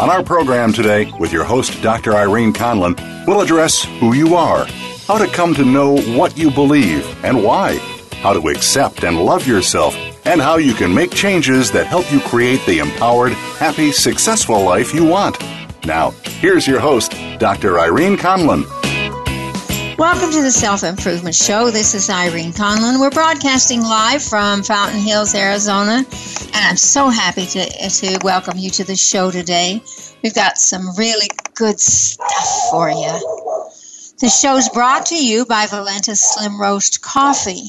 On our program today, with your host, Dr. Irene Conlon, we'll address who you are, how to come to know what you believe and why, how to accept and love yourself, and how you can make changes that help you create the empowered, happy, successful life you want. Now, here's your host, Dr. Irene Conlon. Welcome to the Self Improvement Show. This is Irene Conlon. We're broadcasting live from Fountain Hills, Arizona, and I'm so happy to, to welcome you to the show today. We've got some really good stuff for you. The show's brought to you by Valentus Slim Roast Coffee.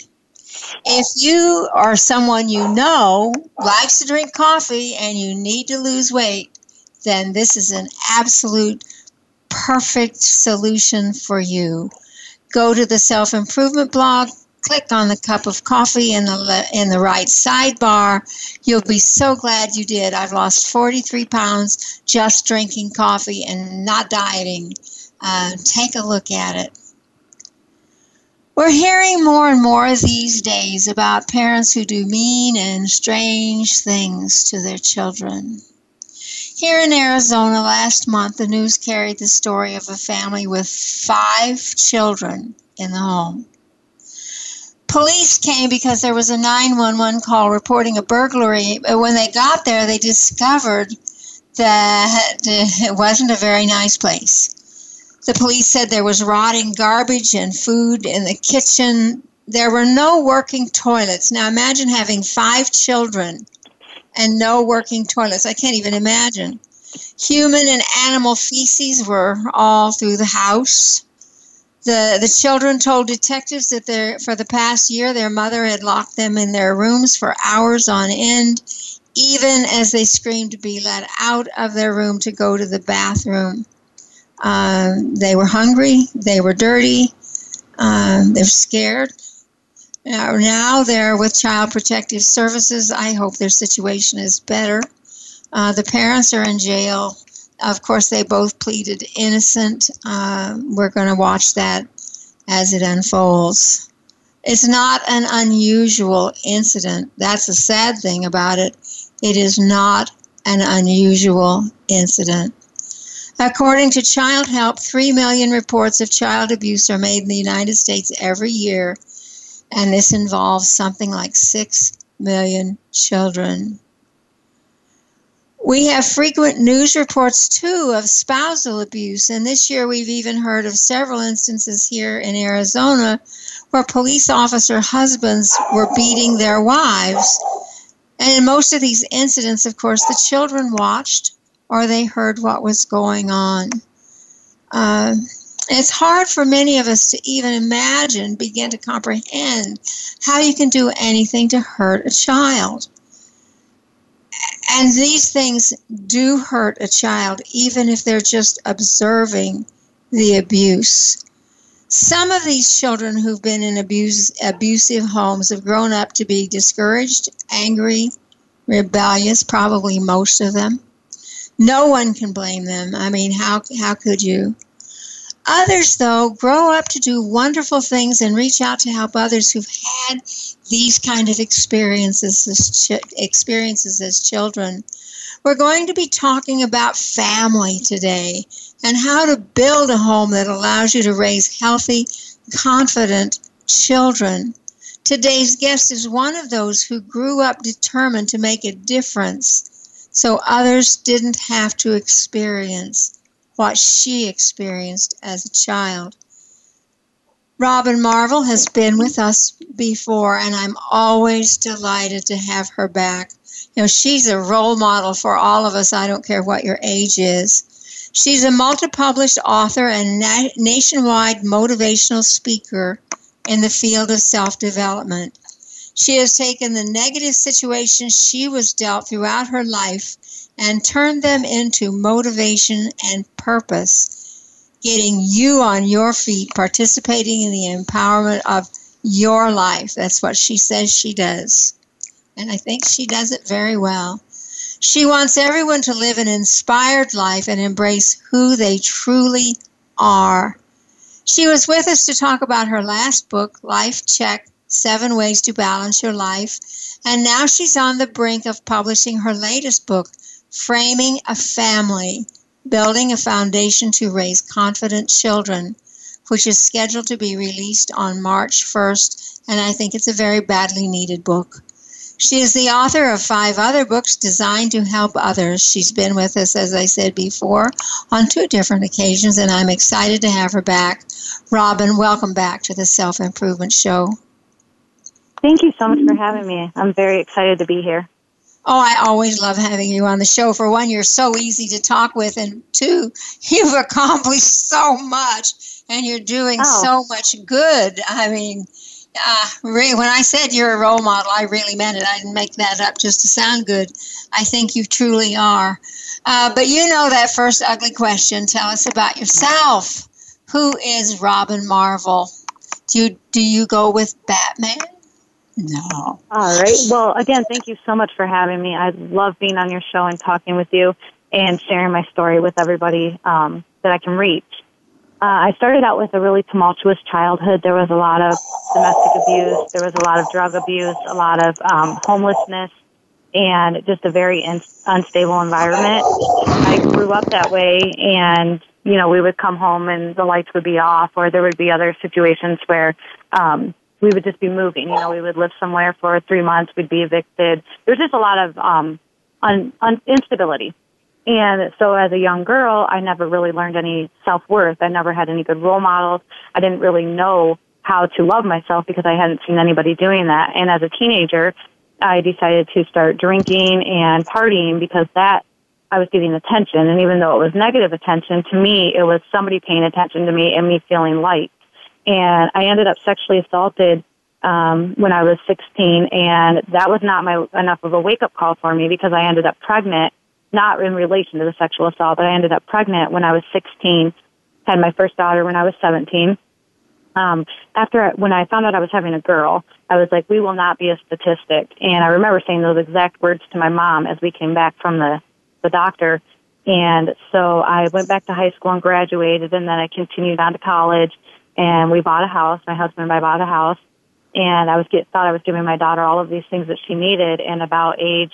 If you or someone you know likes to drink coffee and you need to lose weight, then this is an absolute perfect solution for you go to the self improvement blog, click on the cup of coffee in the in the right sidebar. You'll be so glad you did. I've lost 43 pounds just drinking coffee and not dieting. Uh, take a look at it. We're hearing more and more these days about parents who do mean and strange things to their children. Here in Arizona last month, the news carried the story of a family with five children in the home. Police came because there was a 911 call reporting a burglary. But when they got there, they discovered that it wasn't a very nice place. The police said there was rotting garbage and food in the kitchen. There were no working toilets. Now imagine having five children and no working toilets. I can't even imagine. Human and animal feces were all through the house. The, the children told detectives that for the past year their mother had locked them in their rooms for hours on end, even as they screamed to be let out of their room to go to the bathroom. Um, they were hungry, they were dirty, um, they're scared. Now, now they're with Child Protective Services. I hope their situation is better. Uh, the parents are in jail. Of course, they both pleaded innocent. Uh, we're going to watch that as it unfolds. It's not an unusual incident. That's the sad thing about it. It is not an unusual incident. According to Child Help, 3 million reports of child abuse are made in the United States every year and this involves something like 6 million children. We have frequent news reports too of spousal abuse, and this year we've even heard of several instances here in Arizona where police officer husbands were beating their wives. And in most of these incidents, of course, the children watched or they heard what was going on. Uh, it's hard for many of us to even imagine, begin to comprehend how you can do anything to hurt a child. And these things do hurt a child, even if they're just observing the abuse. Some of these children who've been in abuse, abusive homes have grown up to be discouraged, angry, rebellious, probably most of them. No one can blame them. I mean, how, how could you? Others, though, grow up to do wonderful things and reach out to help others who've had these kind of experiences as, ch- experiences as children. We're going to be talking about family today and how to build a home that allows you to raise healthy, confident children. Today's guest is one of those who grew up determined to make a difference so others didn't have to experience what she experienced as a child. Robin Marvel has been with us before, and I'm always delighted to have her back. You know, she's a role model for all of us. I don't care what your age is. She's a multi published author and na- nationwide motivational speaker in the field of self development. She has taken the negative situations she was dealt throughout her life and turn them into motivation and purpose, getting you on your feet, participating in the empowerment of your life. That's what she says she does. And I think she does it very well. She wants everyone to live an inspired life and embrace who they truly are. She was with us to talk about her last book, Life Check Seven Ways to Balance Your Life. And now she's on the brink of publishing her latest book, Framing a Family Building a Foundation to Raise Confident Children, which is scheduled to be released on March 1st. And I think it's a very badly needed book. She is the author of five other books designed to help others. She's been with us, as I said before, on two different occasions, and I'm excited to have her back. Robin, welcome back to the Self Improvement Show. Thank you so much for having me. I'm very excited to be here. Oh, I always love having you on the show. For one, you're so easy to talk with, and two, you've accomplished so much and you're doing oh. so much good. I mean, uh, when I said you're a role model, I really meant it. I didn't make that up just to sound good. I think you truly are. Uh, but you know that first ugly question. Tell us about yourself. Who is Robin Marvel? Do you, do you go with Batman? No. All right. Well, again, thank you so much for having me. I love being on your show and talking with you and sharing my story with everybody um, that I can reach. Uh, I started out with a really tumultuous childhood. There was a lot of domestic abuse. There was a lot of drug abuse, a lot of um, homelessness, and just a very in- unstable environment. I grew up that way, and you know, we would come home and the lights would be off, or there would be other situations where um, we would just be moving. You know, we would live somewhere for three months, we'd be evicted. There's just a lot of um, un- un- instability. And so as a young girl, I never really learned any self-worth. I never had any good role models. I didn't really know how to love myself because I hadn't seen anybody doing that. And as a teenager, I decided to start drinking and partying because that I was getting attention. And even though it was negative attention, to me, it was somebody paying attention to me and me feeling light. And I ended up sexually assaulted um, when I was 16, and that was not my enough of a wake up call for me because I ended up pregnant not in relation to the sexual assault, but I ended up pregnant when I was 16, had my first daughter when I was 17. Um, after I, when I found out I was having a girl, I was like, "We will not be a statistic." And I remember saying those exact words to my mom as we came back from the the doctor. And so I went back to high school and graduated, and then I continued on to college. And we bought a house. My husband and I bought a house, and I was get thought I was giving my daughter all of these things that she needed. And about age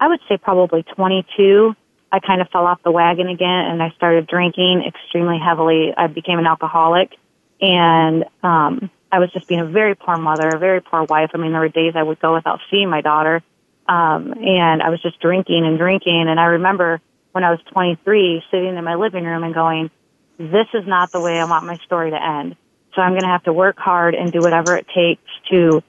I would say probably 22, I kind of fell off the wagon again and I started drinking extremely heavily. I became an alcoholic and, um, I was just being a very poor mother, a very poor wife. I mean, there were days I would go without seeing my daughter. Um, and I was just drinking and drinking. And I remember when I was 23 sitting in my living room and going, this is not the way I want my story to end. So I'm going to have to work hard and do whatever it takes to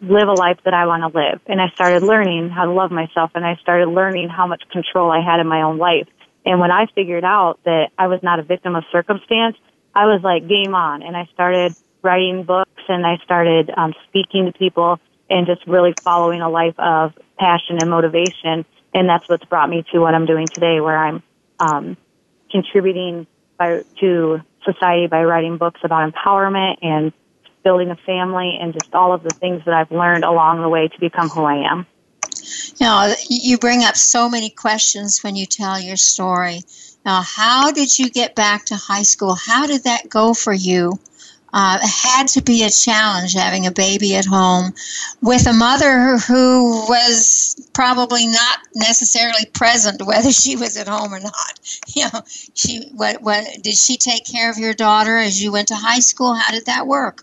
live a life that I want to live. And I started learning how to love myself and I started learning how much control I had in my own life. And when I figured out that I was not a victim of circumstance, I was like game on and I started writing books and I started um, speaking to people and just really following a life of passion and motivation. And that's what's brought me to what I'm doing today where I'm um, contributing by, to society by writing books about empowerment and building a family, and just all of the things that I've learned along the way to become who I am. You know, you bring up so many questions when you tell your story. Now, how did you get back to high school? How did that go for you? Uh, had to be a challenge having a baby at home with a mother who was probably not necessarily present, whether she was at home or not. You know, she what what did she take care of your daughter as you went to high school? How did that work?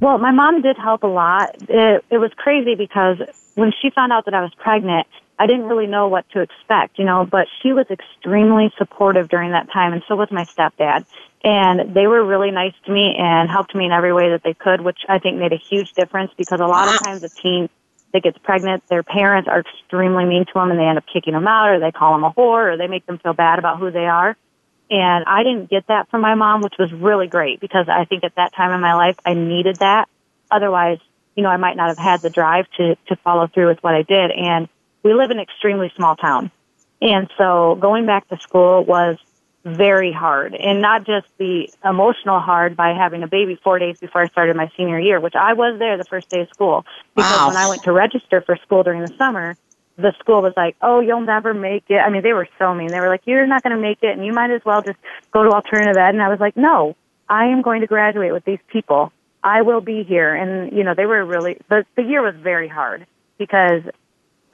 Well, my mom did help a lot. It, it was crazy because when she found out that I was pregnant, I didn't really know what to expect, you know, but she was extremely supportive during that time and so was my stepdad. And they were really nice to me and helped me in every way that they could, which I think made a huge difference because a lot of times a teen that gets pregnant, their parents are extremely mean to them and they end up kicking them out or they call them a whore or they make them feel bad about who they are. And I didn't get that from my mom, which was really great because I think at that time in my life I needed that. Otherwise, you know, I might not have had the drive to, to follow through with what I did. And we live in an extremely small town. And so going back to school was very hard and not just the emotional hard by having a baby four days before I started my senior year, which I was there the first day of school because Wow. when I went to register for school during the summer, the school was like, "Oh, you'll never make it." I mean, they were so mean. They were like, "You're not going to make it, and you might as well just go to alternative ed." And I was like, "No, I am going to graduate with these people. I will be here." And you know, they were really the the year was very hard because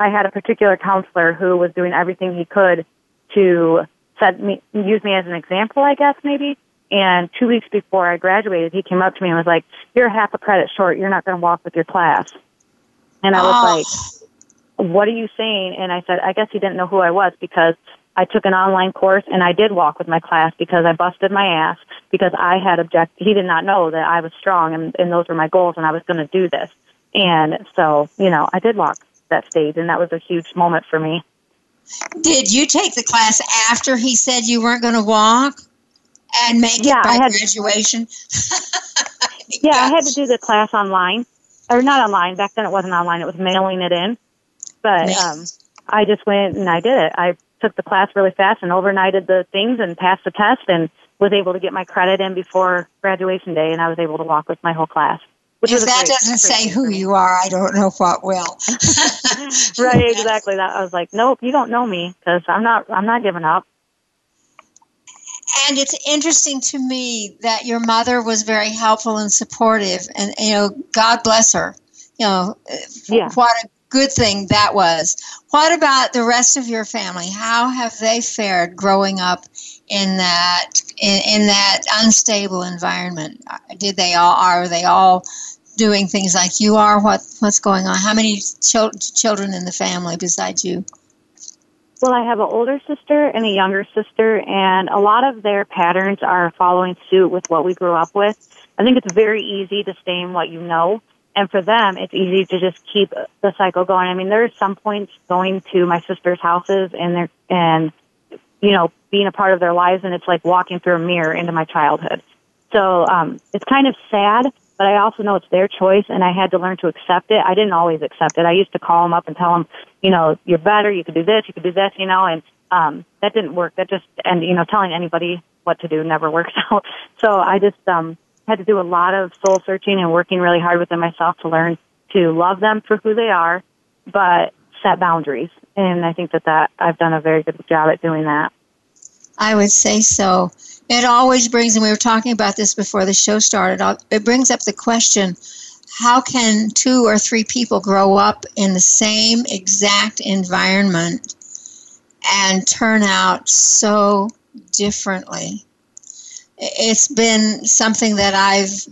I had a particular counselor who was doing everything he could to set me use me as an example, I guess maybe. And two weeks before I graduated, he came up to me and was like, "You're half a credit short. You're not going to walk with your class." And I was Oh. like, what are you saying? And I said, I guess he didn't know who I was because I took an online course and I did walk with my class because I busted my ass because I had object. He did not know that I was strong and, and those were my goals and I was going to do this. And so, you know, I did walk that stage and that was a huge moment for me. Did you take the class after he said you weren't going to walk and make Yeah, it by I had- graduation? Yeah, I had to do the class online or not online. Back then it wasn't online. It was mailing it in. But, um, I just went and I did it. I took the class really fast and overnighted the things and passed the test and was able to get my credit in before graduation day and I was able to walk with my whole class. Which if that great- doesn't say who you are, I don't know what will. right, exactly. That I was like, nope, you don't know me because I'm not. I'm not giving up. And it's interesting to me that your mother was very helpful and supportive, and you know, God bless her. You know, Yeah. what a good thing that was. What about the rest of your family? How have they fared growing up in that in, in that unstable environment? Did they all are they all doing things like you are? What what's going on? How many chil- children in the family besides you? Well, I have an older sister and a younger sister, and a lot of their patterns are following suit with what we grew up with. I think it's very easy to stay in what you know, and for them, it's easy to just keep the cycle going. I mean, there are some points going to my sister's houses and they're, and, you know, being a part of their lives, and it's like walking through a mirror into my childhood. So, um, it's kind of sad, but I also know it's their choice, and I had to learn to accept it. I didn't always accept it. I used to call them up and tell them, you know, you're better, you could do this, you could do this, you know, and um, that didn't work. That just, and you know, telling anybody what to do never works out. So I just um, had to do a lot of soul searching and working really hard within myself to learn to love them for who they are, but set boundaries. And I think that that I've done a very good job at doing that. I would say so. It always brings, and we were talking about this before the show started, uh, it brings up the question how can two or three people grow up in the same exact environment and turn out so differently? It's been something that I've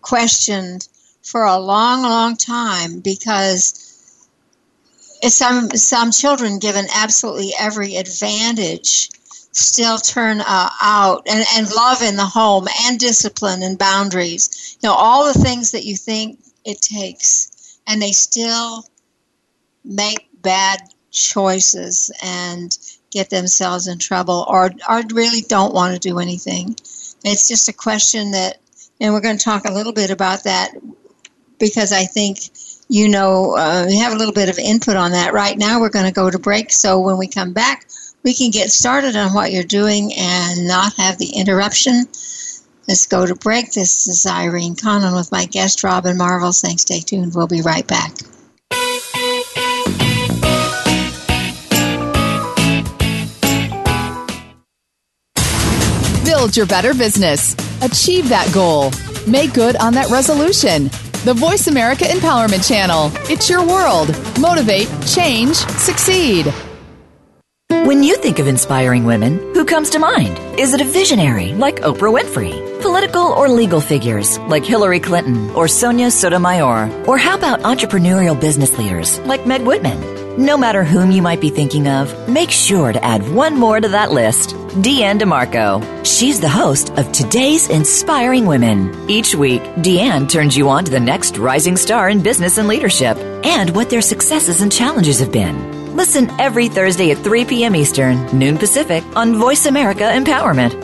questioned for a long, long time because some some children given absolutely every advantage still turn uh, out and, and love in the home and discipline and boundaries. You know all the things that you think it takes and they still make bad choices and get themselves in trouble or, or really don't want to do anything it's just a question that and we're going to talk a little bit about that because i think you know uh, we have a little bit of input on that right now we're going to go to break so when we come back we can get started on what you're doing and not have the interruption. Let's go to break. This is Irene Conlon with my guest, Robin Marvel. Thanks. Stay tuned. We'll be right back. Build your better business. Achieve that goal. Make good on that resolution. The Voice America Empowerment Channel. It's your world. Motivate, change, succeed. When When you think of inspiring women, who comes to mind? Is it a visionary like Oprah Winfrey? Political or legal figures like Hillary Clinton or Sonia Sotomayor? Or how about entrepreneurial business leaders like Meg Whitman? No matter whom you might be thinking of, make sure to add one more to that list Deanne DeMarco. She's the host of Today's Inspiring Women. Each week, Deanne turns you on to the next rising star in business and leadership and what their successes and challenges have been. Listen every Thursday at 3 p.m. Eastern, noon Pacific on Voice America Empowerment.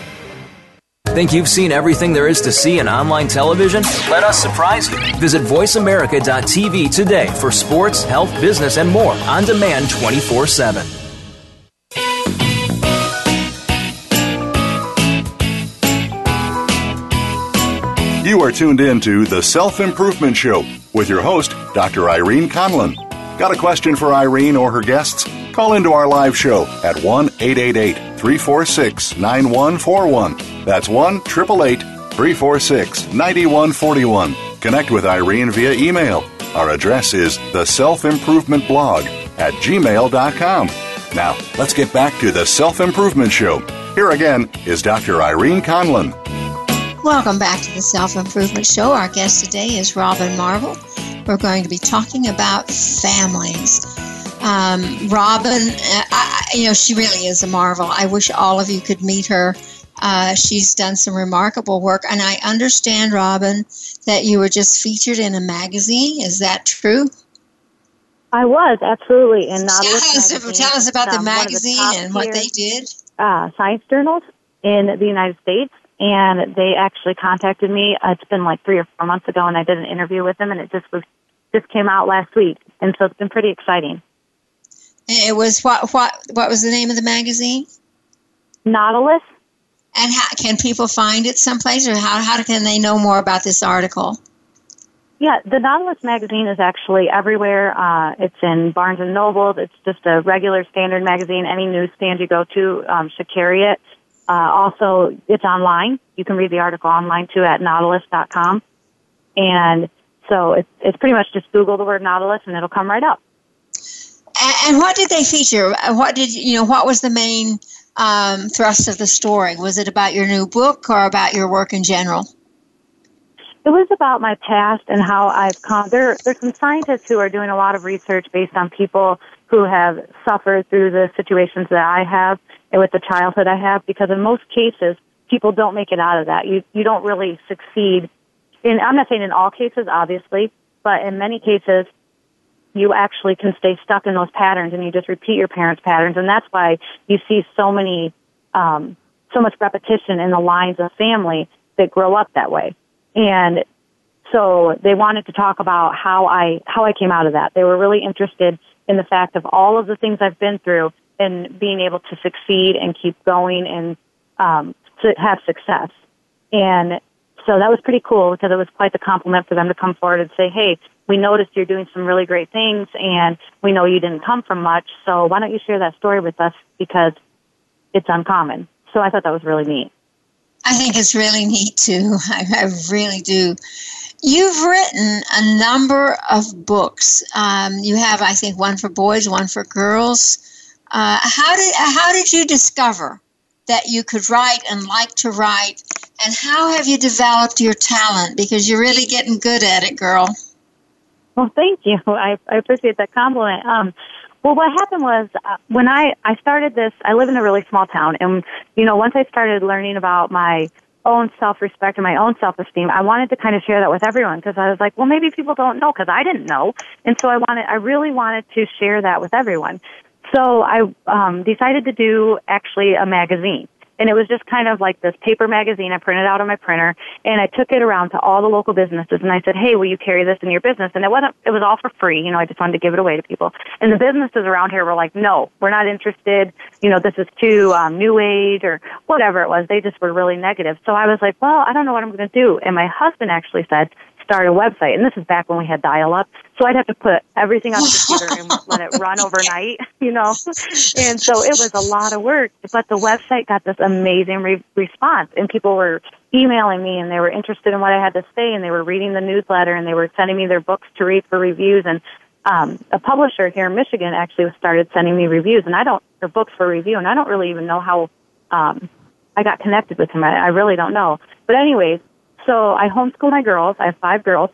Think you've seen everything there is to see in online television? Let us surprise you. Visit VoiceAmerica.tv today for sports, health, business, and more on demand 24 7. You are tuned in to The Self Improvement Show with your host, Dr. Irene Conlon. Got a question for Irene or her guests? Call into our live show at 1 888 346 9141. That's 1 888 346 9141. Connect with Irene via email. Our address is the self improvement blog at gmail.com. Now, let's get back to the Self Improvement Show. Here again is Dr. Irene Conlon. Welcome back to the Self Improvement Show. Our guest today is Robin Marvel. We're going to be talking about families. Um, Robin, uh, I, you know, she really is a marvel. I wish all of you could meet her. Uh, she's done some remarkable work, and I understand, Robin, that you were just featured in a magazine. Is that true? I was absolutely in tell us, tell us about the um, magazine the and what they did. Uh, science journals in the United States, and they actually contacted me. Uh, it's been like three or four months ago, and I did an interview with them, and it just was just came out last week, and so it's been pretty exciting. It was what what what was the name of the magazine? Nautilus. And how, can people find it someplace, or how how can they know more about this article? Yeah, the Nautilus magazine is actually everywhere. Uh, it's in Barnes and Noble. It's just a regular standard magazine. Any newsstand you go to um, should carry it. Uh, also, it's online. You can read the article online too at nautilus.com. And so it's, it's pretty much just Google the word Nautilus and it'll come right up. And, what did they feature? What did you know? What was the main um, thrust of the story? Was it about your new book or about your work in general? It was about my past and how I've come. There, there's some scientists who are doing a lot of research based on people who have suffered through the situations that I have and with the childhood I have, because in most cases, people don't make it out of that. You you don't really succeed. In I'm not saying in all cases, obviously, but in many cases, you actually can stay stuck in those patterns and you just repeat your parents' patterns. And that's why you see so many, um, so much repetition in the lines of family that grow up that way. And so they wanted to talk about how I, how I came out of that. They were really interested in the fact of all of the things I've been through and being able to succeed and keep going and, um, to have success. And so that was pretty cool because it was quite the compliment for them to come forward and say, hey, we noticed you're doing some really great things and we know you didn't come from much, so why don't you share that story with us because it's uncommon. So I thought that was really neat. I think it's really neat too. I, I really do. You've written a number of books. Um, you have, I think, one for boys, one for girls. Uh, how did how did you discover that you could write and like to write? And how have you developed your talent? Because you're really getting good at it, girl. Well, thank you. I, I appreciate that compliment. Um, well, what happened was uh, when I I started this. I live in a really small town, and you know, once I started learning about my own self-respect and my own self-esteem, I wanted to kind of share that with everyone because I was like, well, maybe people don't know because I didn't know, and so I wanted, I really wanted to share that with everyone. So I um, decided to do actually a magazine, and it was just kind of like this paper magazine I printed out on my printer, and I took it around to all the local businesses, and I said, "Hey, will you carry this in your business?" And it wasn't, it was all for free. You know, I just wanted to give it away to people. And the businesses around here were like, "No, we're not interested. You know, this is too um, new age or whatever it was." They just were really negative. So I was like, "Well, I don't know what I'm going to do." And my husband actually said, start a website. And this is back when we had dial up. So I'd have to put everything on the computer and let it run overnight, you know. And so it was a lot of work. But the website got this amazing re- response and people were emailing me and they were interested in what I had to say and they were reading the newsletter and they were sending me their books to read for reviews and um, a publisher here in Michigan actually started sending me reviews and I don't, or books for review and I don't really even know how, um, I got connected with him. I, I really don't know. But anyways, so I homeschool my girls. I have five girls,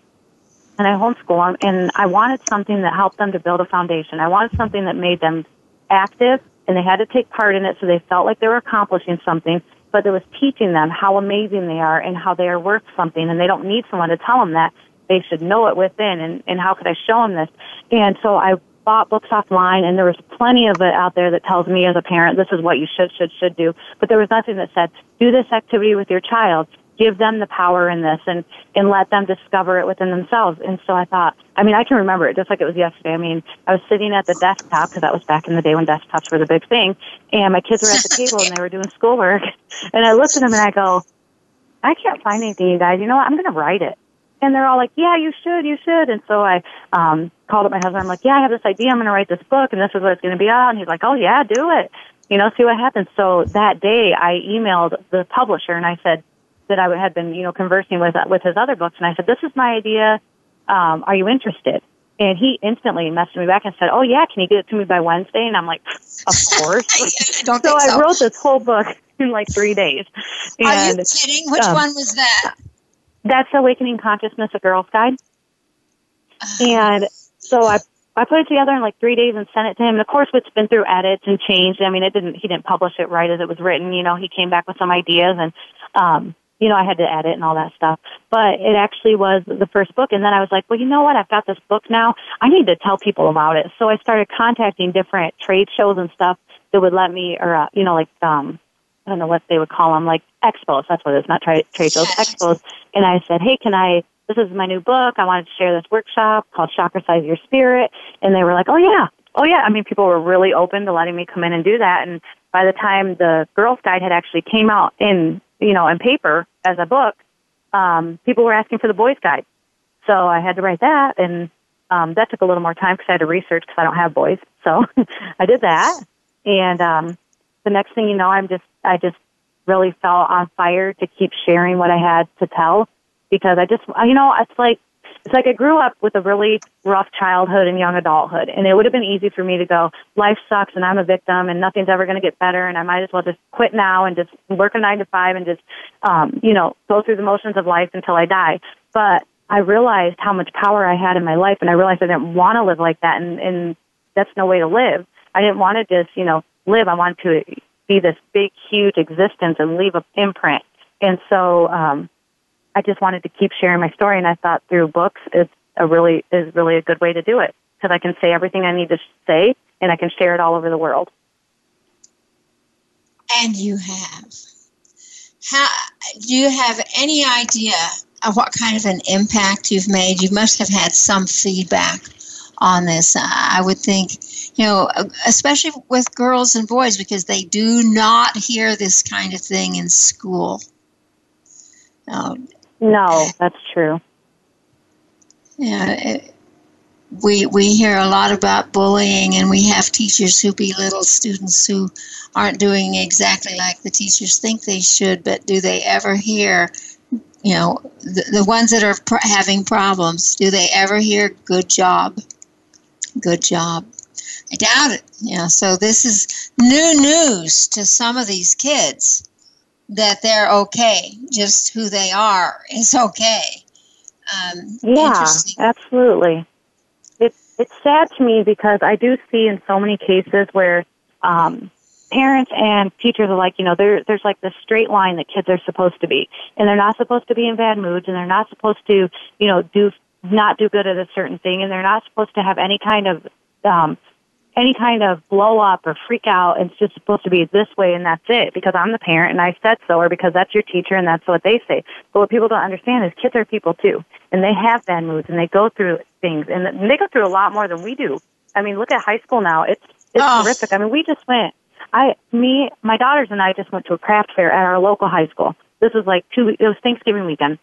and I homeschool them. And I wanted something that helped them to build a foundation. I wanted something that made them active, and they had to take part in it, so they felt like they were accomplishing something. But it was teaching them how amazing they are and how they are worth something, and they don't need someone to tell them that. They should know it within. And, and how could I show them this? And so I bought books offline and there was plenty of it out there that tells me as a parent this is what you should should should do but there was nothing that said do this activity with your child give them the power in this and and let them discover it within themselves. And so I thought, I mean, I can remember it just like it was yesterday. I mean, I was sitting at the desktop because that was back in the day when desktops were the big thing, and my kids were at the table and they were doing schoolwork, and I looked at them and I go, I can't find anything, you guys. You know what? I'm going to write it. And they're all like, yeah, you should, you should. And so I um called up my husband. I'm like, yeah, I have this idea. I'm going to write this book, and this is what it's going to be on. And he's like, oh yeah, do it. You know, see what happens. So that day, I emailed the publisher and I said, that I had been, you know, conversing with with his other books, and I said, "This is my idea. Um, are you interested?" And he instantly messaged me back and said, "Oh yeah, can you get it to me by Wednesday?" And I'm like, "Of course." Don't so, so I wrote this whole book in like three days. And, Are you kidding? Which um, one was that? That's Awakening Consciousness: A Girl's Guide. Uh-huh. And so I I put it together in like three days and sent it to him. And of course, it's been through edits and changed. I mean, it didn't. He didn't publish it right as it was written. You know, he came back with some ideas and. um you know, I had to edit and all that stuff. But it actually was the first book. And then I was like, well, you know what? I've got this book now. I need to tell people about it. So I started contacting different trade shows and stuff that would let me, or, uh, you know, like, um, I don't know what they would call them, like expos. That's what it is, not trade, trade shows, expos. And I said, hey, can I, this is my new book. I wanted to share this workshop called Chakra Size Your Spirit. And they were like, oh yeah, oh yeah. I mean, people were really open to letting me come in and do that. And by the time the Girls Guide had actually came out in you know, in paper as a book, um, people were asking for the boys' guide. So I had to write that, and um, that took a little more time because I had to research because I don't have boys. So I did that, and um, the next thing you know, I'm just I just really felt on fire to keep sharing what I had to tell because I just you know it's like it's like I grew up with a really rough childhood and young adulthood, and it would have been easy for me to go, life sucks and I'm a victim and nothing's ever going to get better, and I might as well just quit now and just work a nine to five and just, um, you know, go through the motions of life until I die. But I realized how much power I had in my life, and I realized I didn't want to live like that, and, and that's no way to live. I didn't want to just, you know, live. I wanted to be this big, huge existence and leave an imprint. And so, um, I just wanted to keep sharing my story, and I thought through books is a really is really a good way to do it because I can say everything I need to say, and I can share it all over the world. And you have. How do you have any idea of what kind of an impact you've made? You must have had some feedback on this. Uh, I would think, you know, especially with girls and boys because they do not hear this kind of thing in school. No, no, that's true. Yeah, it, we we hear a lot about bullying, and we have teachers who belittle students who aren't doing exactly like the teachers think they should. But do they ever hear, you know, the, the ones that are pr- having problems? Do they ever hear "good job"? Good job. I doubt it. Yeah. so this is new news to some of these kids that they're okay, just who they are is okay. Um, yeah, absolutely. It's it's sad to me because I do see in so many cases where um, parents and teachers are like, you know, there there's like this straight line that kids are supposed to be, and they're not supposed to be in bad moods, and they're not supposed to, you know, do not do good at a certain thing, and they're not supposed to have any kind of um, any kind of blow up or freak out. It's just supposed to be this way and that's it because I'm the parent and I said so or because that's your teacher and that's what they say. But what people don't understand is kids are people too and they have bad moods and they go through things and they go through a lot more than we do. I mean, look at high school now. It's, it's oh. horrific. I mean, we just went, I, me, my daughters and I just went to a craft fair at our local high school. This was like two, it was Thanksgiving weekend.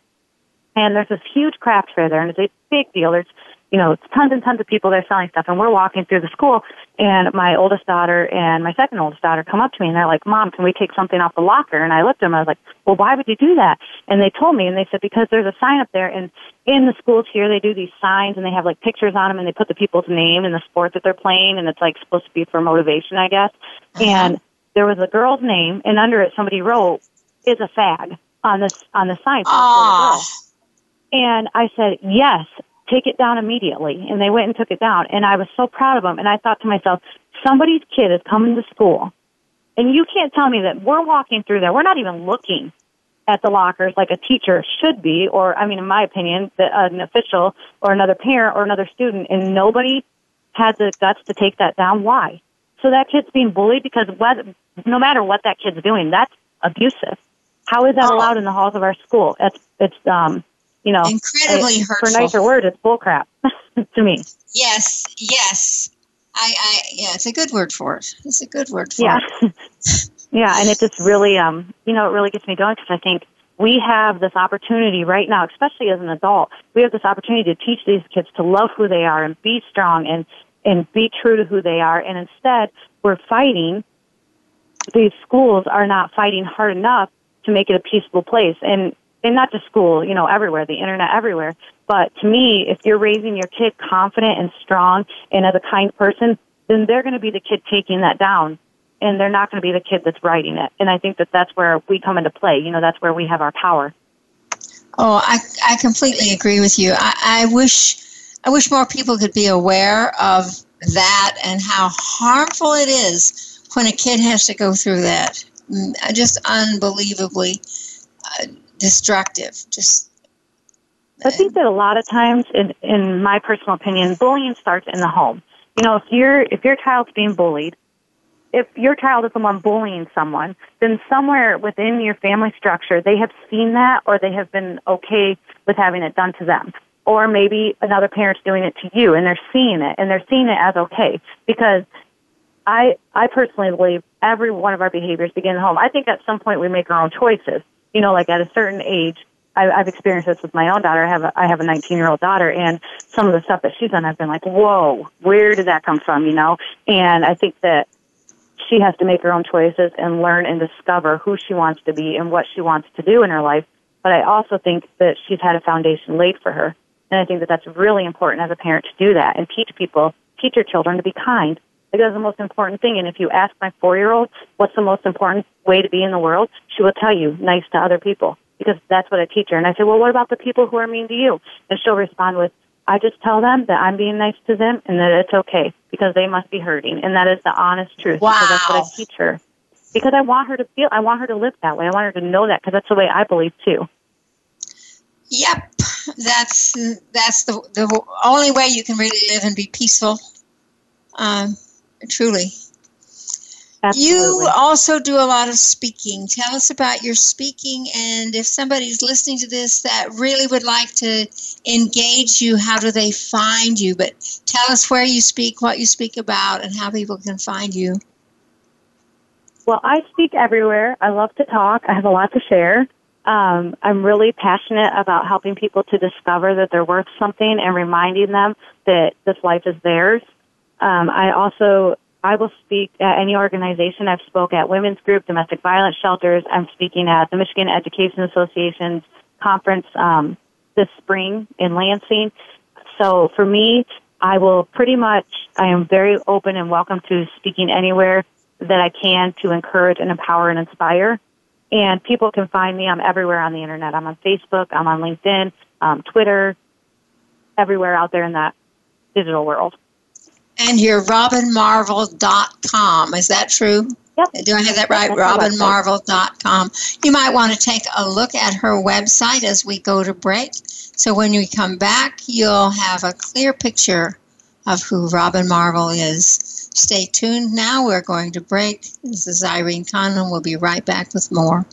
And there's this huge craft fair there and it's a big deal. There's you know, tons and tons of people there selling stuff. And we're walking through the school, and my oldest daughter and my second oldest daughter come up to me, and they're like, "Mom, can we take something off the locker?" And I looked at them. I was like, "Well, why would you do that?" And they told me, and they said because there's a sign up there, and in the schools here they do these signs, and they have like pictures on them, and they put the people's name and the sport that they're playing, and it's like supposed to be for motivation, I guess. Uh-huh. And there was a girl's name, and under it somebody wrote, "Is a fag." on this on the sign. And I said, yes, take it down immediately. And they went and took it down. And I was so proud of them. And I thought to myself, somebody's kid is coming to school. And you can't tell me that we're walking through there. We're not even looking at the lockers like a teacher should be, or I mean, in my opinion, that an official or another parent or another student, and nobody had the guts to take that down. Why? So that kid's being bullied because whether, no matter what that kid's doing, that's abusive. How is that oh. allowed in the halls of our school? It's it's um you know, incredibly it, hurtful. For nicer word, it's bullcrap to me. Yes, yes. I, I, yeah, it's a good word for it. It's a good word for yeah. it. yeah, and it just really, um, you know, it really gets me going because I think we have this opportunity right now, especially as an adult, we have this opportunity to teach these kids to love who they are and be strong and, and be true to who they are. And instead, we're fighting. These schools are not fighting hard enough to make it a peaceful place. And and not just school, you know, everywhere, the internet everywhere. But to me, if you're raising your kid confident and strong and as a kind person, then they're going to be the kid taking that down and they're not going to be the kid that's writing it. And I think that that's where we come into play. You know, that's where we have our power. Oh, I, I completely agree with you. I, I wish, I wish more people could be aware of that and how harmful it is when a kid has to go through that. Mm, just unbelievably uh, destructive. Just I think that a lot of times, in, in my personal opinion, bullying starts in the home. You know, if your if your child's being bullied, if your child is the one bullying someone, then somewhere within your family structure, they have seen that or they have been okay with having it done to them. Or maybe another parent's doing it to you and they're seeing it and they're seeing it as okay. Because I I personally believe every one of our behaviors begin at home. I think at some point we make our own choices you know, like at a certain age, I, I've experienced this with my own daughter. I have a, I have a 19 year old daughter, and some of the stuff that she's done, I've been like, whoa, where did that come from? You know, and I think that she has to make her own choices and learn and discover who she wants to be and what she wants to do in her life. But I also think that she's had a foundation laid for her, and I think that that's really important as a parent to do that and teach people, teach your children to be kind like that's the most important thing. And if you ask my four year old what's the most important way to be in the world, she will tell you nice to other people because that's what I teach her. And I say, well, what about the people who are mean to you? And she'll respond with, I just tell them that I'm being nice to them and that it's okay because they must be hurting. And that is the honest truth. Wow. Because that's what I teach her. Because I want her to feel, I want her to live that way. I want her to know that because that's the way I believe too. Yep. That's, that's the, the only way you can really live and be peaceful. Um, truly. Absolutely. You also do a lot of speaking. Tell us about your speaking, and if somebody's listening to this that really would like to engage you, how do they find you? But tell us where you speak, what you speak about, and how people can find you. Well, I speak everywhere. I love to talk. I have a lot to share. Um, I'm really passionate about helping people to discover that they're worth something and reminding them that this life is theirs um, I also I will speak at any organization. I've spoke at women's group, domestic violence shelters. I'm speaking at the Michigan Education Association's conference um, this spring in Lansing. So for me, I will pretty much I am very open and welcome to speaking anywhere that I can to encourage and empower and inspire. And people can find me. I'm everywhere on the internet. I'm on Facebook. I'm on LinkedIn, um, Twitter, everywhere out there in that digital world. And you're robinmarvel.com. Is that true? Yep. Do I have that right? robinmarvel.com. You might want to take a look at her website as we go to break. So when we come back, you'll have a clear picture of who Robin Marvel is. Stay tuned now. We're going to break. This is Irene Conlon. We'll be right back with more.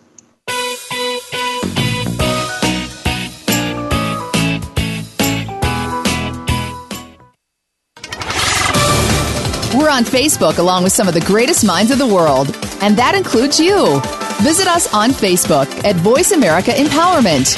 We're on Facebook along with some of the greatest minds of the world, and that includes you. Visit us on Facebook at Voice America Empowerment.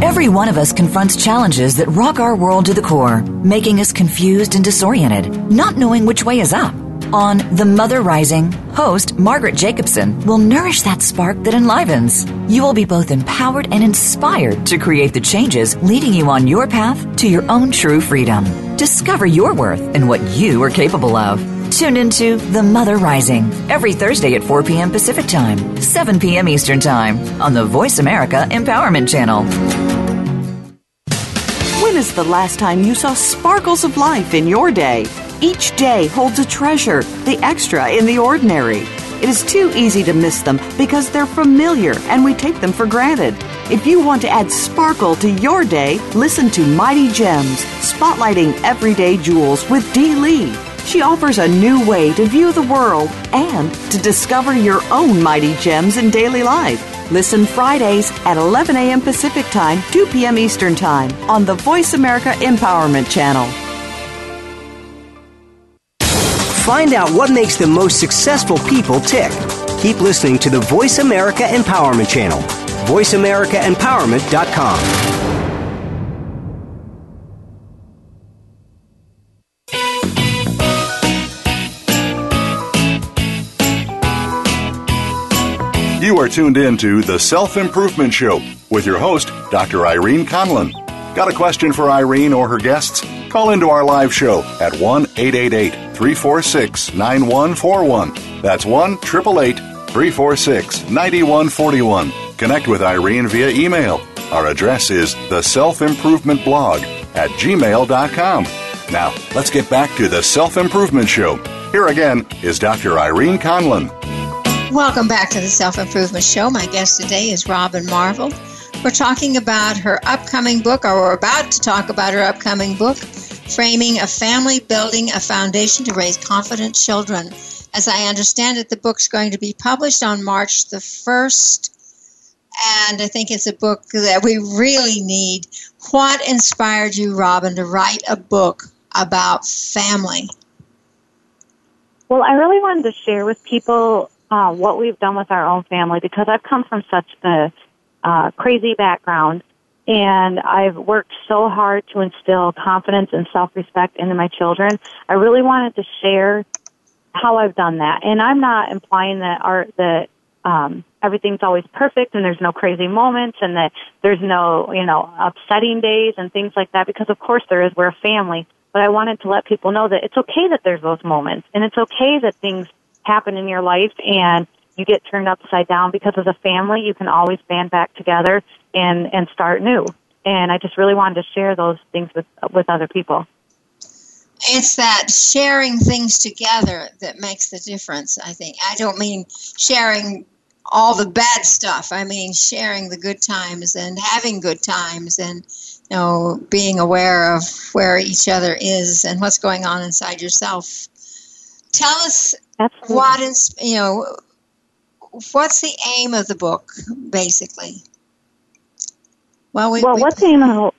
Every one of us confronts challenges that rock our world to the core, making us confused and disoriented, not knowing which way is up. On The Mother Rising, host Margaret Jacobson will nourish that spark that enlivens. You will be both empowered and inspired to create the changes leading you on your path to your own true freedom. Discover your worth and what you are capable of. Tune into The Mother Rising every Thursday at 4 p.m. Pacific Time, 7 p.m. Eastern Time on the Voice America Empowerment Channel. When is the last time you saw sparkles of life in your day? Each day holds a treasure, the extra in the ordinary. It is too easy to miss them because they're familiar and we take them for granted. If you want to add sparkle to your day, listen to Mighty Gems, spotlighting everyday jewels with Dee Lee. She offers a new way to view the world and to discover your own mighty gems in daily life. Listen Fridays at 11 a.m. Pacific Time, 2 p.m. Eastern Time on the Voice America Empowerment Channel. Find out what makes the most successful people tick. Keep listening to the Voice America Empowerment Channel. VoiceAmericaEmpowerment.com. You are tuned in to The Self Improvement Show with your host, Dr. Irene Conlon. Got a question for Irene or her guests? Call into our live show at 1 888 346 9141. That's 1 888 346 9141. Connect with Irene via email. Our address is the self improvement blog at gmail.com. Now, let's get back to the Self Improvement Show. Here again is Dr. Irene Conlon. Welcome back to the Self Improvement Show. My guest today is Robin Marvel. We're talking about her upcoming book, or we're about to talk about her upcoming book, Framing a Family Building a Foundation to Raise Confident Children. As I understand it, the book's going to be published on March the 1st, and I think it's a book that we really need. What inspired you, Robin, to write a book about family? Well, I really wanted to share with people uh, what we've done with our own family because I've come from such a uh, crazy background, and I've worked so hard to instill confidence and self-respect into my children. I really wanted to share how I've done that, and I'm not implying that art that um, everything's always perfect and there's no crazy moments and that there's no you know upsetting days and things like that because of course there is. We're a family, but I wanted to let people know that it's okay that there's those moments and it's okay that things happen in your life and you get turned upside down because as a family you can always band back together and and start new. And i just really wanted to share those things with with other people it's that sharing things together that makes the difference i think i don't mean sharing all the bad stuff i mean sharing the good times and having good times and you know being aware of where each other is and what's going on inside yourself tell us Absolutely. what is you know what's the aim of the book, basically? Well, we, well, we, what the aim of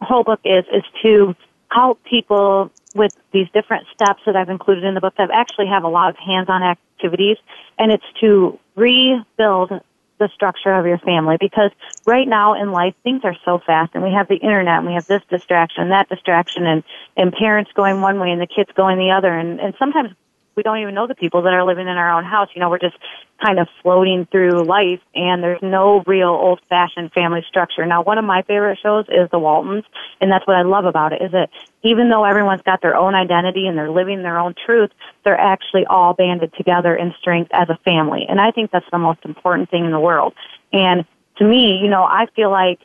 the whole book is is to help people with these different steps that I've included in the book that actually have a lot of hands-on activities, and it's to rebuild the structure of your family. Because right now in life things are so fast and we have the internet and we have this distraction that distraction and and parents going one way and the kids going the other and and sometimes we don't even know the people that are living in our own house. You know, we're just kind of floating through life and there's no real old fashioned family structure. Now, one of my favorite shows is The Waltons and that's what I love about it is that even though everyone's got their own identity and they're living their own truth, they're actually all banded together in strength as a family. And I think that's the most important thing in the world. And to me, you know, I feel like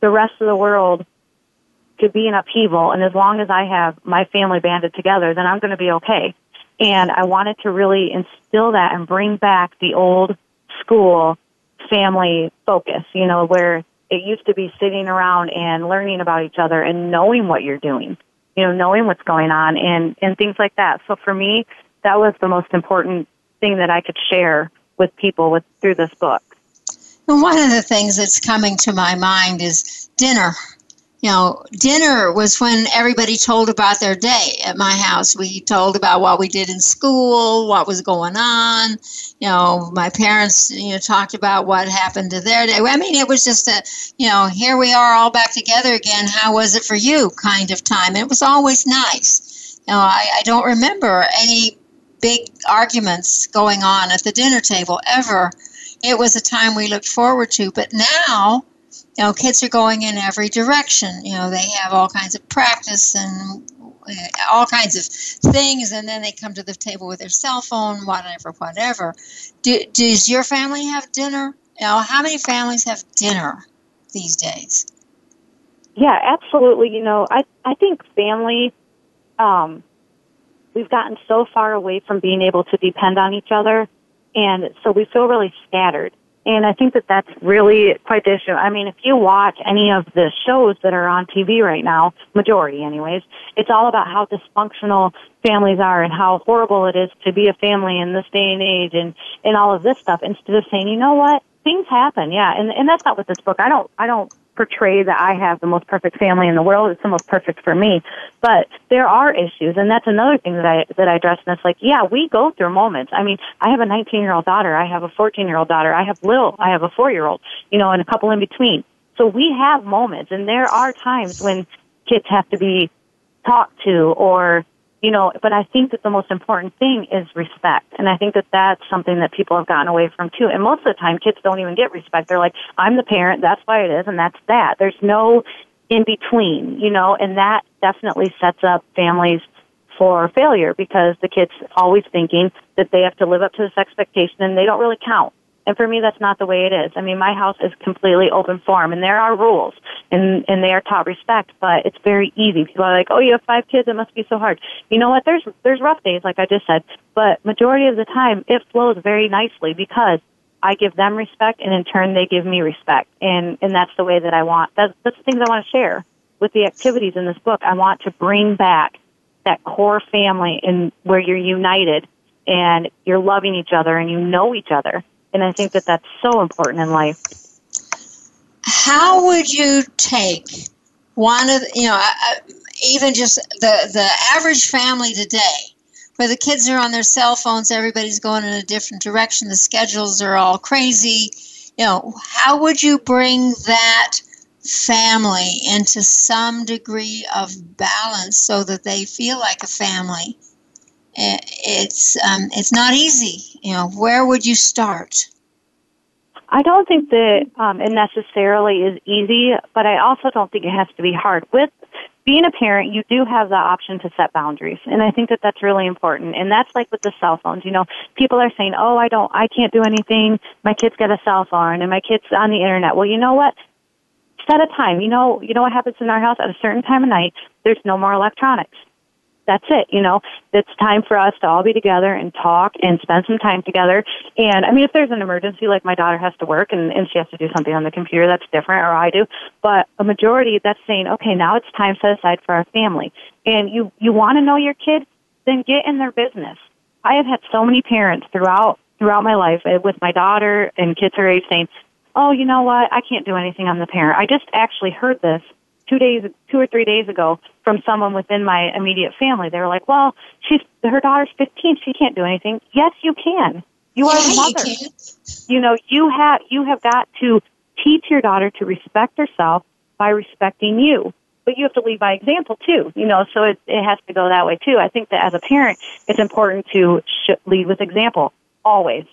the rest of the world could be in upheaval and as long as I have my family banded together, then I'm going to be okay and I wanted to really instill that and bring back the old school family focus, you know, where it used to be sitting around and learning about each other and knowing what you're doing. you know, knowing what's going on and, and things like that. So for me, that was the most important thing that I could share with people with through this book. One of the things that's coming to my mind is dinner you know, dinner was when everybody told about their day at my house. We told about what we did in school, what was going on. You know, my parents, you know, talked about what happened to their day. I mean, it was just a, you know, here we are all back together again. How was it for you kind of time? It was always nice. You know, I, I don't remember any big arguments going on at the dinner table ever. It was a time we looked forward to. But now, you know, kids are going in every direction. You know, they have all kinds of practice and uh, all kinds of things, and then they come to the table with their cell phone, whatever, whatever. Do, does your family have dinner? You know, how many families have dinner these days? Yeah, absolutely. You know, I I think family. Um, we've gotten so far away from being able to depend on each other, and so we feel really scattered. And I think that that's really quite the issue. I mean, if you watch any of the shows that are on TV right now, majority anyways, it's all about how dysfunctional families are and how horrible it is to be a family in this day and age and, and all of this stuff instead of saying, you know what, things happen, yeah. And, and that's not what this book, I don't, I don't portray that I have the most perfect family in the world. It's the most perfect for me. But there are issues, and that's another thing that I that I address. And it's like, yeah, we go through moments. I mean, I have a 19 year old daughter. I have a 14 year old daughter. I have little. I have a four year old. You know, and a couple in between. So we have moments, and there are times when kids have to be talked to or you know, but I think that the most important thing is respect. And I think that that's something that people have gotten away from too. And most of the time kids don't even get respect. They're like, I'm the parent, that's why it is, and that's that. There's no in between, you know, and that definitely sets up families for failure because the kid's always thinking that they have to live up to this expectation and they don't really count. And for me, that's not the way it is. I mean, my house is completely open form, and there are rules, and and they are taught respect. But it's very easy. People are like, "Oh, you have five kids; it must be so hard." You know what? There's there's rough days, like I just said, but majority of the time, it flows very nicely because I give them respect, and in turn, they give me respect, and and that's the way that I want. That's that's the things I want to share with the activities in this book. I want to bring back that core family and where you're united and you're loving each other and you know each other and I think that that's so important in life. How would you take one of you know even just the the average family today, where the kids are on their cell phones, everybody's going in a different direction, the schedules are all crazy. You know, how would you bring that family into some degree of balance so that they feel like a family? It's um, it's not easy. You know, where would you start? I don't think that um, it necessarily is easy, but I also don't think it has to be hard. With being a parent, you do have the option to set boundaries, and I think that that's really important. And that's like with the cell phones. You know, people are saying, "Oh, I don't, I can't do anything. My kid's got a cell phone, and my kid's on the internet." Well, you know what? Set a time. You know, you know what happens in our house at a certain time of night. There's no more electronics that's it. You know, it's time for us to all be together and talk and spend some time together. And I mean, if there's an emergency, like my daughter has to work and, and she has to do something on the computer, that's different, or I do. But a majority, that's saying, okay, now it's time set aside for our family. And you, you want to know your kid, then get in their business. I have had so many parents throughout, throughout my life uh, with my daughter and kids her age saying, oh, you know what? I can't do anything I'm the parent. I just actually heard this two days, two or three days ago from someone within my immediate family. They were like, "Well, she's her daughter's 15. She can't do anything." Yes, you can. You are yeah, the mother. You, you know, you have you have got to teach your daughter to respect herself by respecting you. But you have to lead by example too, you know. So it it has to go that way too. I think that as a parent, it's important to sh- lead with example always,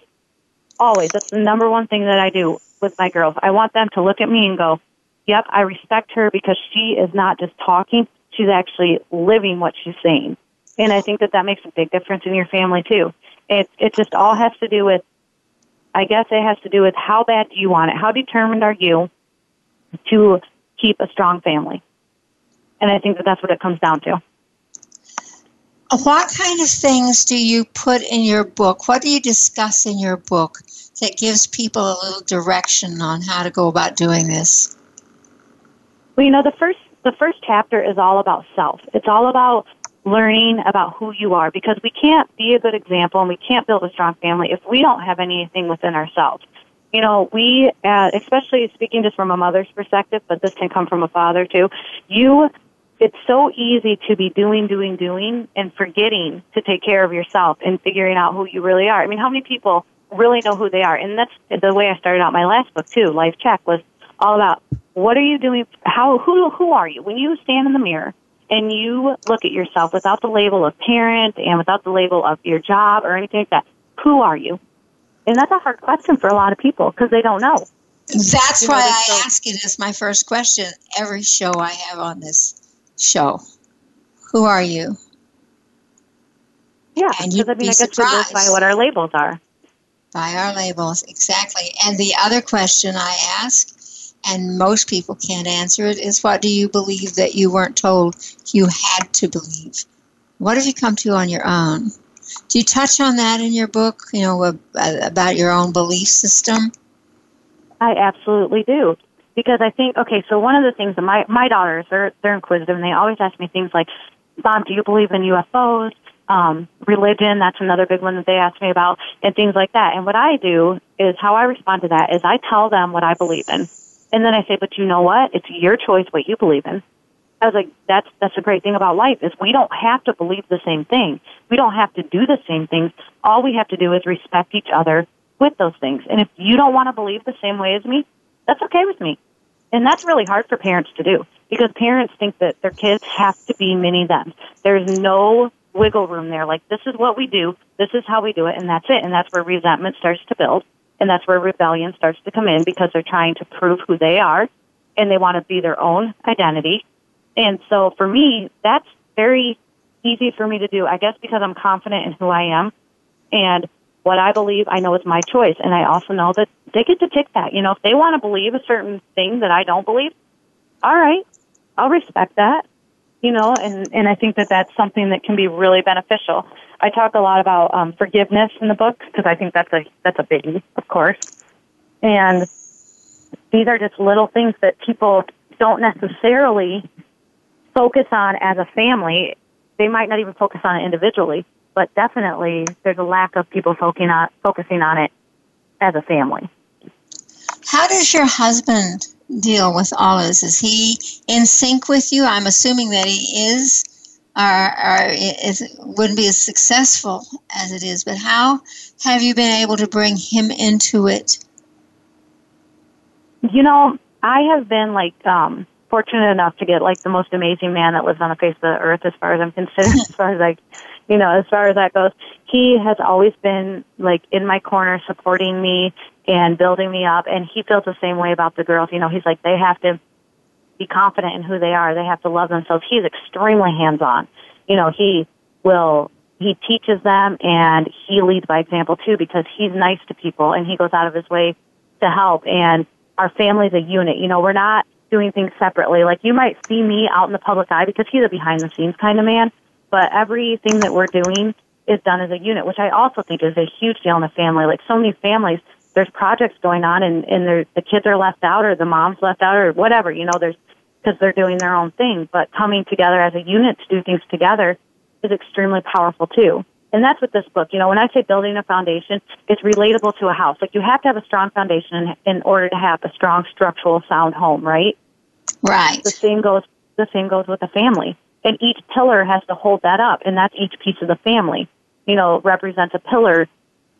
always. That's the number one thing that I do with my girls. I want them to look at me and go, yep, I respect her because she is not just talking, she's actually living what she's saying. And I think that that makes a big difference in your family too. It, it just all has to do with, I guess it has to do with how bad do you want it? How determined are you to keep a strong family? And I think that that's what it comes down to. What kind of things do you put in your book? What do you discuss in your book that gives people a little direction on how to go about doing this? Well, you know, the first the first chapter is all about self. It's all about learning about who you are because we can't be a good example and we can't build a strong family if we don't have anything within ourselves. You know, we, uh, especially speaking just from a mother's perspective, but this can come from a father too, you, it's so easy to be doing, doing, doing and forgetting to take care of yourself and figuring out who you really are. I mean, how many people really know who they are? And that's the way I started out my last book too, Life Check, was all about what are you doing? How, who, who are you? When you stand in the mirror and you look at yourself without the label of parent and without the label of your job or anything like that, who are you? And that's a hard question for a lot of people because they don't know. That's you know, why I so, ask it as my first question every show I have on this show. Who are you? Yeah, because I mean, I guess we live by what our labels are. By our labels, exactly. And the other question I ask and most people can't answer it, is what do you believe that you weren't told you had to believe? What have you come to on your own? Do you touch on that in your book, you know, about your own belief system? I absolutely do. Because I think, okay, so one of the things that my, my daughters, they're, they're inquisitive and they always ask me things like, Mom, do you believe in UFOs? Um, religion, that's another big one that they ask me about, and things like that. And what I do is how I respond to that is I tell them what I believe in. And then I say, but you know what? It's your choice what you believe in. I was like, that's that's the great thing about life is we don't have to believe the same thing. We don't have to do the same things. All we have to do is respect each other with those things. And if you don't want to believe the same way as me, that's okay with me. And that's really hard for parents to do because parents think that their kids have to be mini them. There's no wiggle room there. Like this is what we do, this is how we do it, and that's it. And that's where resentment starts to build. And that's where rebellion starts to come in because they're trying to prove who they are and they want to be their own identity. And so for me, that's very easy for me to do, I guess because I'm confident in who I am and what I believe, I know is my choice. And I also know that they get to pick that. You know, if they want to believe a certain thing that I don't believe, all right, I'll respect that. You know, and, and I think that that's something that can be really beneficial. I talk a lot about um, forgiveness in the book because I think that's a that's a biggie, of course. And these are just little things that people don't necessarily focus on as a family. They might not even focus on it individually, but definitely there's a lack of people focusing on focusing on it as a family. How does your husband deal with all this? Is he in sync with you? I'm assuming that he is are, are it wouldn't be as successful as it is. But how have you been able to bring him into it? You know, I have been like um, fortunate enough to get like the most amazing man that lives on the face of the earth, as far as I'm concerned. as far as like, you know, as far as that goes, he has always been like in my corner, supporting me and building me up. And he feels the same way about the girls. You know, he's like they have to be confident in who they are. They have to love themselves. He's extremely hands on. You know, he will, he teaches them and he leads by example too because he's nice to people and he goes out of his way to help. And our family's a unit. You know, we're not doing things separately. Like you might see me out in the public eye because he's a behind the scenes kind of man, but everything that we're doing is done as a unit, which I also think is a huge deal in a family. Like so many families, there's projects going on and, and the kids are left out or the mom's left out or whatever, you know, there's, because they're doing their own thing, but coming together as a unit to do things together is extremely powerful too. And that's what this book, you know, when I say building a foundation, it's relatable to a house. Like you have to have a strong foundation in, in order to have a strong structural sound home, right? Right. The same goes, the same goes with a family. And each pillar has to hold that up, and that's each piece of the family. You know, represents a pillar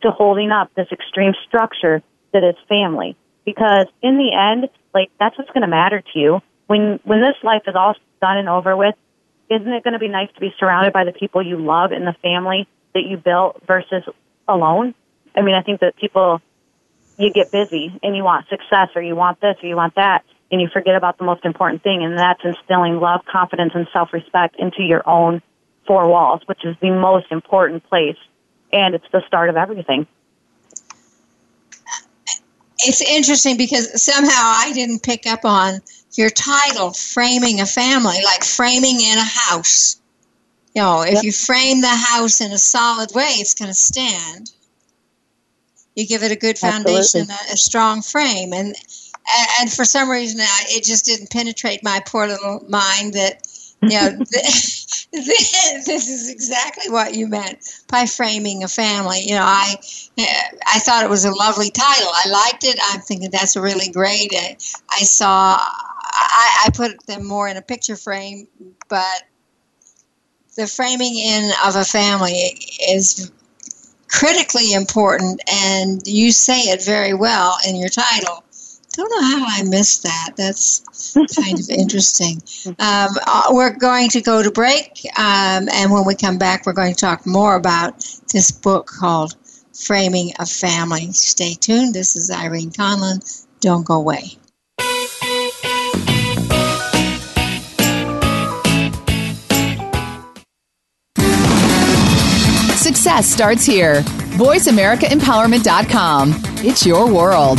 to holding up this extreme structure that is family. Because in the end, like that's what's going to matter to you when when this life is all done and over with. Isn't it going to be nice to be surrounded by the people you love and the family that you built versus alone? I mean, I think that people you get busy and you want success or you want this or you want that and you forget about the most important thing and that's instilling love, confidence and self-respect into your own four walls, which is the most important place and it's the start of everything. It's interesting because somehow I didn't pick up on your title, Framing a Family, like framing in a house. You know, if yep. you frame the house in a solid way, it's going to stand. You give it a good foundation, a, a strong frame. And and, and for some reason, it just didn't penetrate my poor little mind that know this, this is exactly what you meant by framing a family. You know, I I thought it was a lovely title. I liked it. I'm thinking that's really great. I, I saw. I, I put them more in a picture frame, but the framing in of a family is critically important, and you say it very well in your title. Don't know how I missed that. That's kind of interesting. Um, uh, we're going to go to break, um, and when we come back, we're going to talk more about this book called Framing a Family. Stay tuned. This is Irene Conlon. Don't go away. Success starts here. VoiceAmericaEmpowerment.com. It's your world.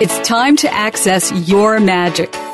It's time to access your magic.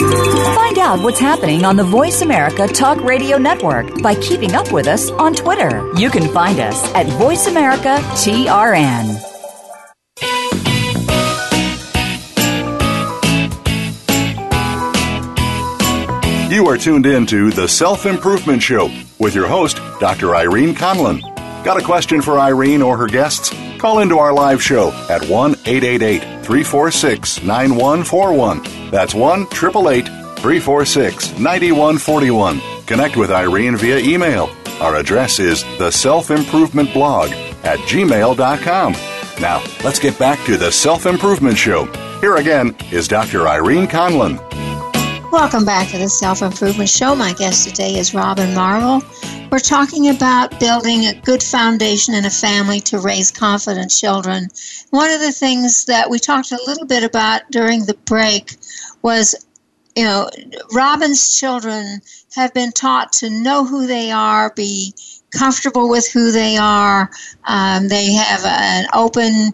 Find out what's happening on the Voice America Talk Radio Network by keeping up with us on Twitter. You can find us at Voice America TRN. You are tuned in to The Self Improvement Show with your host, Dr. Irene Conlon. Got a question for Irene or her guests? Call into our live show at 1 888 346 9141. That's 1 888 346 9141. Connect with Irene via email. Our address is the self improvement blog at gmail.com. Now, let's get back to the Self Improvement Show. Here again is Dr. Irene Conlon. Welcome back to the Self Improvement Show. My guest today is Robin Marvel. We're talking about building a good foundation in a family to raise confident children. One of the things that we talked a little bit about during the break was you know, Robin's children have been taught to know who they are, be comfortable with who they are. Um, they have an open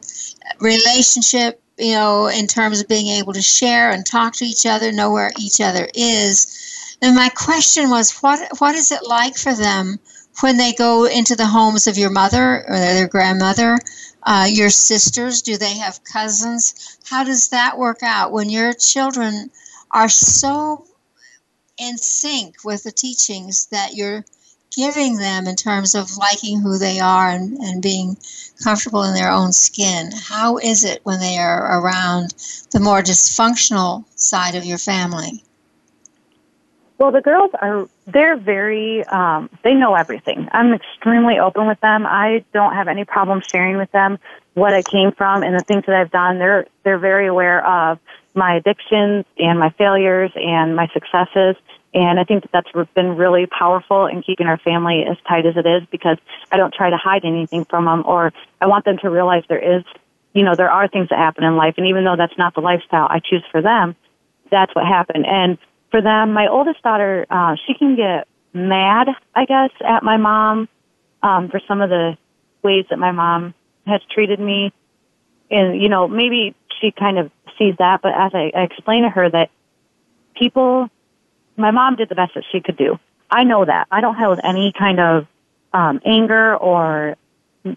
relationship you know, in terms of being able to share and talk to each other, know where each other is. And my question was, what what is it like for them when they go into the homes of your mother or their grandmother, uh, your sisters? Do they have cousins? How does that work out when your children are so in sync with the teachings that you're giving them in terms of liking who they are and, and being comfortable in their own skin. How is it when they are around the more dysfunctional side of your family? Well, the girls are, they're very, um, they know everything. I'm extremely open with them. I don't have any problem sharing with them what I came from and the things that I've done. They're, they're very aware of my addictions and my failures and my successes. And I think that that's been really powerful in keeping our family as tight as it is because I don't try to hide anything from them or I want them to realize there is, you know, there are things that happen in life. And even though that's not the lifestyle I choose for them, that's what happened. And for them, my oldest daughter, uh, she can get mad, I guess, at my mom, um, for some of the ways that my mom has treated me. And, you know, maybe she kind of sees that, but as I, I explain to her that people my mom did the best that she could do. I know that. I don't have any kind of um, anger or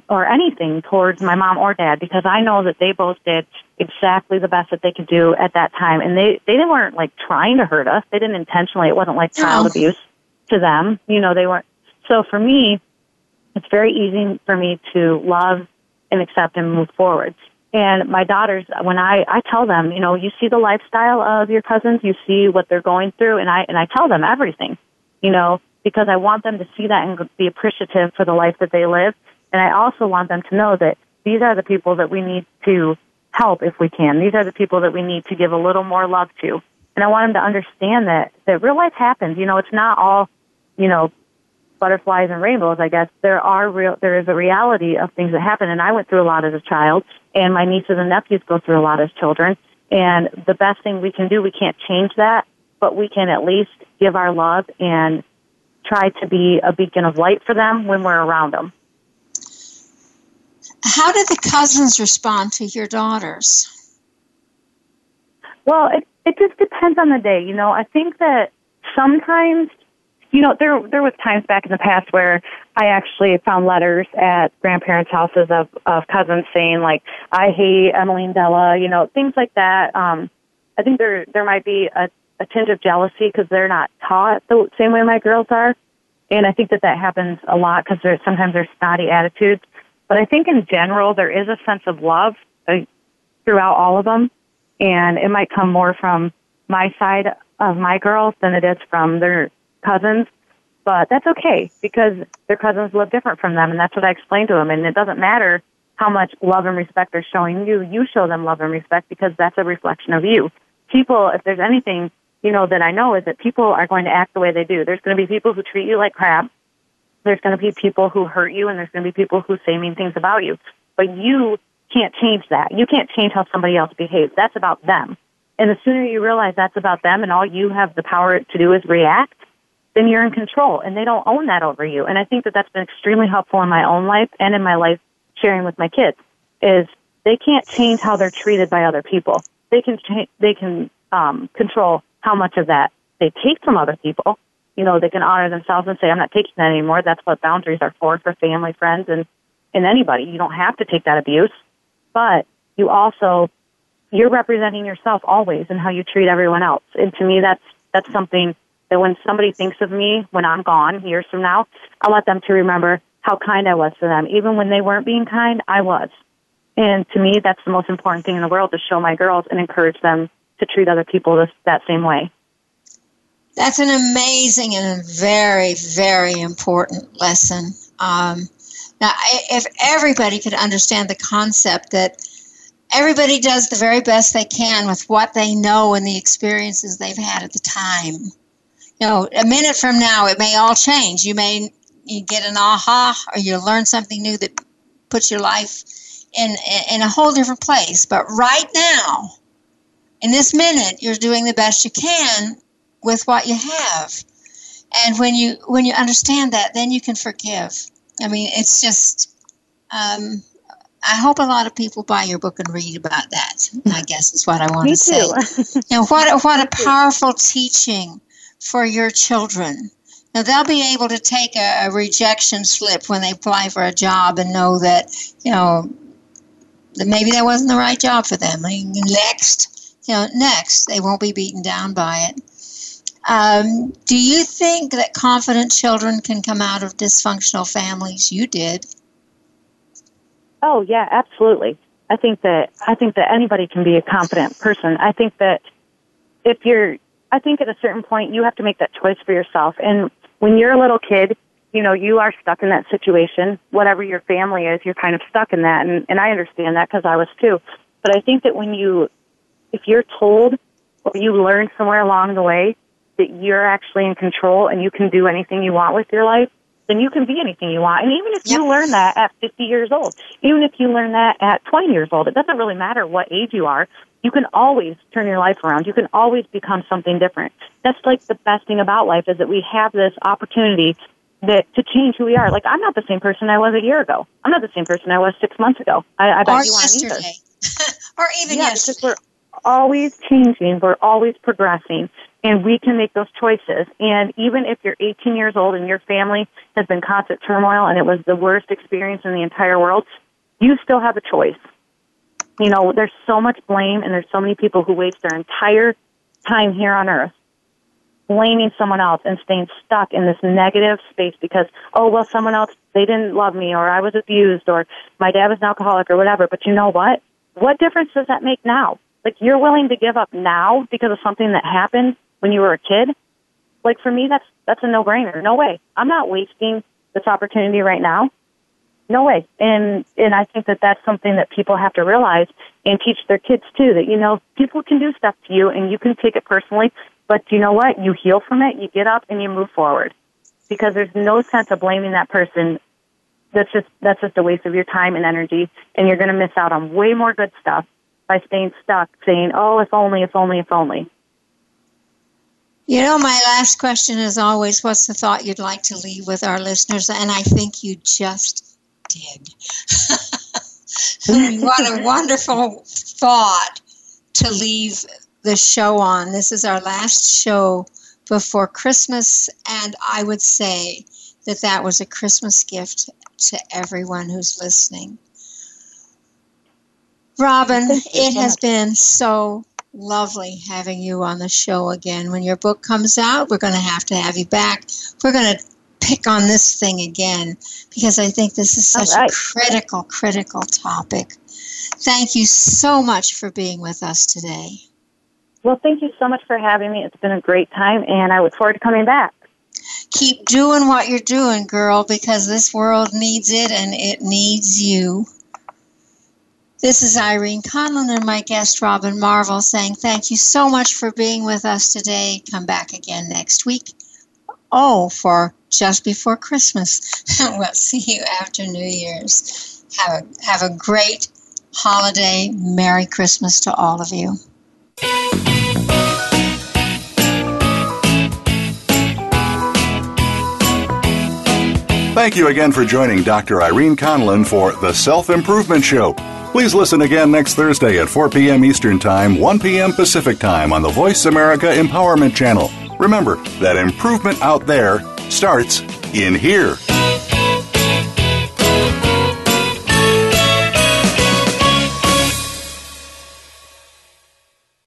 or anything towards my mom or dad because I know that they both did exactly the best that they could do at that time, and they they weren't like trying to hurt us. They didn't intentionally. It wasn't like child abuse to them. You know, they weren't. So for me, it's very easy for me to love and accept and move forward. And my daughters, when I, I tell them, you know, you see the lifestyle of your cousins, you see what they're going through, and I, and I tell them everything, you know, because I want them to see that and be appreciative for the life that they live. And I also want them to know that these are the people that we need to help if we can. These are the people that we need to give a little more love to. And I want them to understand that, that real life happens. You know, it's not all, you know, butterflies and rainbows, I guess. There are real, there is a reality of things that happen. And I went through a lot as a child and my nieces and nephews go through a lot as children. And the best thing we can do, we can't change that, but we can at least give our love and try to be a beacon of light for them when we're around them. How did the cousins respond to your daughters? Well, it it just depends on the day. You know, I think that sometimes, you know, there there was times back in the past where I actually found letters at grandparents' houses of of cousins saying like, "I hate Emmeline Della," you know, things like that. Um, I think there there might be a, a tinge of jealousy because they're not taught the same way my girls are, and I think that that happens a lot because there's sometimes there's snotty attitudes. But I think in general, there is a sense of love uh, throughout all of them. And it might come more from my side of my girls than it is from their cousins. But that's okay because their cousins live different from them. And that's what I explained to them. And it doesn't matter how much love and respect they're showing you. You show them love and respect because that's a reflection of you. People, if there's anything, you know, that I know is that people are going to act the way they do. There's going to be people who treat you like crap there's going to be people who hurt you and there's going to be people who say mean things about you. But you can't change that. You can't change how somebody else behaves. That's about them. And the sooner you realize that's about them and all you have the power to do is react, then you're in control and they don't own that over you. And I think that that's been extremely helpful in my own life and in my life sharing with my kids is they can't change how they're treated by other people. They can cha- they can um, control how much of that they take from other people, you know, they can honor themselves and say, I'm not taking that anymore. That's what boundaries are for, for family, friends, and, and anybody. You don't have to take that abuse, but you also, you're representing yourself always in how you treat everyone else. And to me, that's, that's something that when somebody thinks of me when I'm gone years from now, I want them to remember how kind I was to them. Even when they weren't being kind, I was. And to me, that's the most important thing in the world to show my girls and encourage them to treat other people this, that same way. That's an amazing and very, very important lesson. Um, now, if everybody could understand the concept that everybody does the very best they can with what they know and the experiences they've had at the time. You know, a minute from now, it may all change. You may you get an aha or you learn something new that puts your life in, in a whole different place. But right now, in this minute, you're doing the best you can with what you have. And when you when you understand that, then you can forgive. I mean, it's just. Um, I hope a lot of people buy your book and read about that. I guess is what I want Me to say. now, what what a powerful teaching for your children. Now they'll be able to take a, a rejection slip when they apply for a job and know that you know that maybe that wasn't the right job for them. I mean, next, you know, next they won't be beaten down by it. Um, do you think that confident children can come out of dysfunctional families? You did. Oh yeah, absolutely. I think that I think that anybody can be a confident person. I think that if you're, I think at a certain point you have to make that choice for yourself. And when you're a little kid, you know you are stuck in that situation. Whatever your family is, you're kind of stuck in that. And and I understand that because I was too. But I think that when you, if you're told or you learn somewhere along the way that you're actually in control and you can do anything you want with your life, then you can be anything you want. And even if you learn that at 50 years old, even if you learn that at 20 years old, it doesn't really matter what age you are. You can always turn your life around. You can always become something different. That's like the best thing about life is that we have this opportunity that to change who we are. Like I'm not the same person I was a year ago. I'm not the same person I was six months ago. I, I bet or you yesterday. aren't either. or even yeah, yesterday. Because we're always changing. We're always progressing and we can make those choices. And even if you're 18 years old and your family has been constant turmoil and it was the worst experience in the entire world, you still have a choice. You know, there's so much blame and there's so many people who waste their entire time here on earth blaming someone else and staying stuck in this negative space because, oh, well, someone else, they didn't love me or I was abused or my dad was an alcoholic or whatever. But you know what? what difference does that make now? Like you're willing to give up now because of something that happened when you were a kid? Like for me, that's that's a no-brainer. No way. I'm not wasting this opportunity right now. No way. And and I think that that's something that people have to realize and teach their kids too. That you know people can do stuff to you and you can take it personally, but you know what? You heal from it. You get up and you move forward because there's no sense of blaming that person. That's just that's just a waste of your time and energy, and you're going to miss out on way more good stuff by staying stuck, saying, "Oh, if only, if only, if only." You know, my last question is always what's the thought you'd like to leave with our listeners? And I think you just did. what a wonderful thought to leave the show on. This is our last show before Christmas, and I would say that that was a Christmas gift to everyone who's listening. Robin, it has been so lovely having you on the show again. When your book comes out, we're going to have to have you back. We're going to pick on this thing again because I think this is such right. a critical, critical topic. Thank you so much for being with us today. Well, thank you so much for having me. It's been a great time, and I look forward to coming back. Keep doing what you're doing, girl, because this world needs it and it needs you. This is Irene Conlon and my guest Robin Marvel saying thank you so much for being with us today. Come back again next week. Oh, for just before Christmas. we'll see you after New Year's. Have a, have a great holiday. Merry Christmas to all of you. Thank you again for joining Dr. Irene Conlon for The Self Improvement Show. Please listen again next Thursday at 4 p.m. Eastern Time, 1 p.m. Pacific Time on the Voice America Empowerment Channel. Remember that improvement out there starts in here.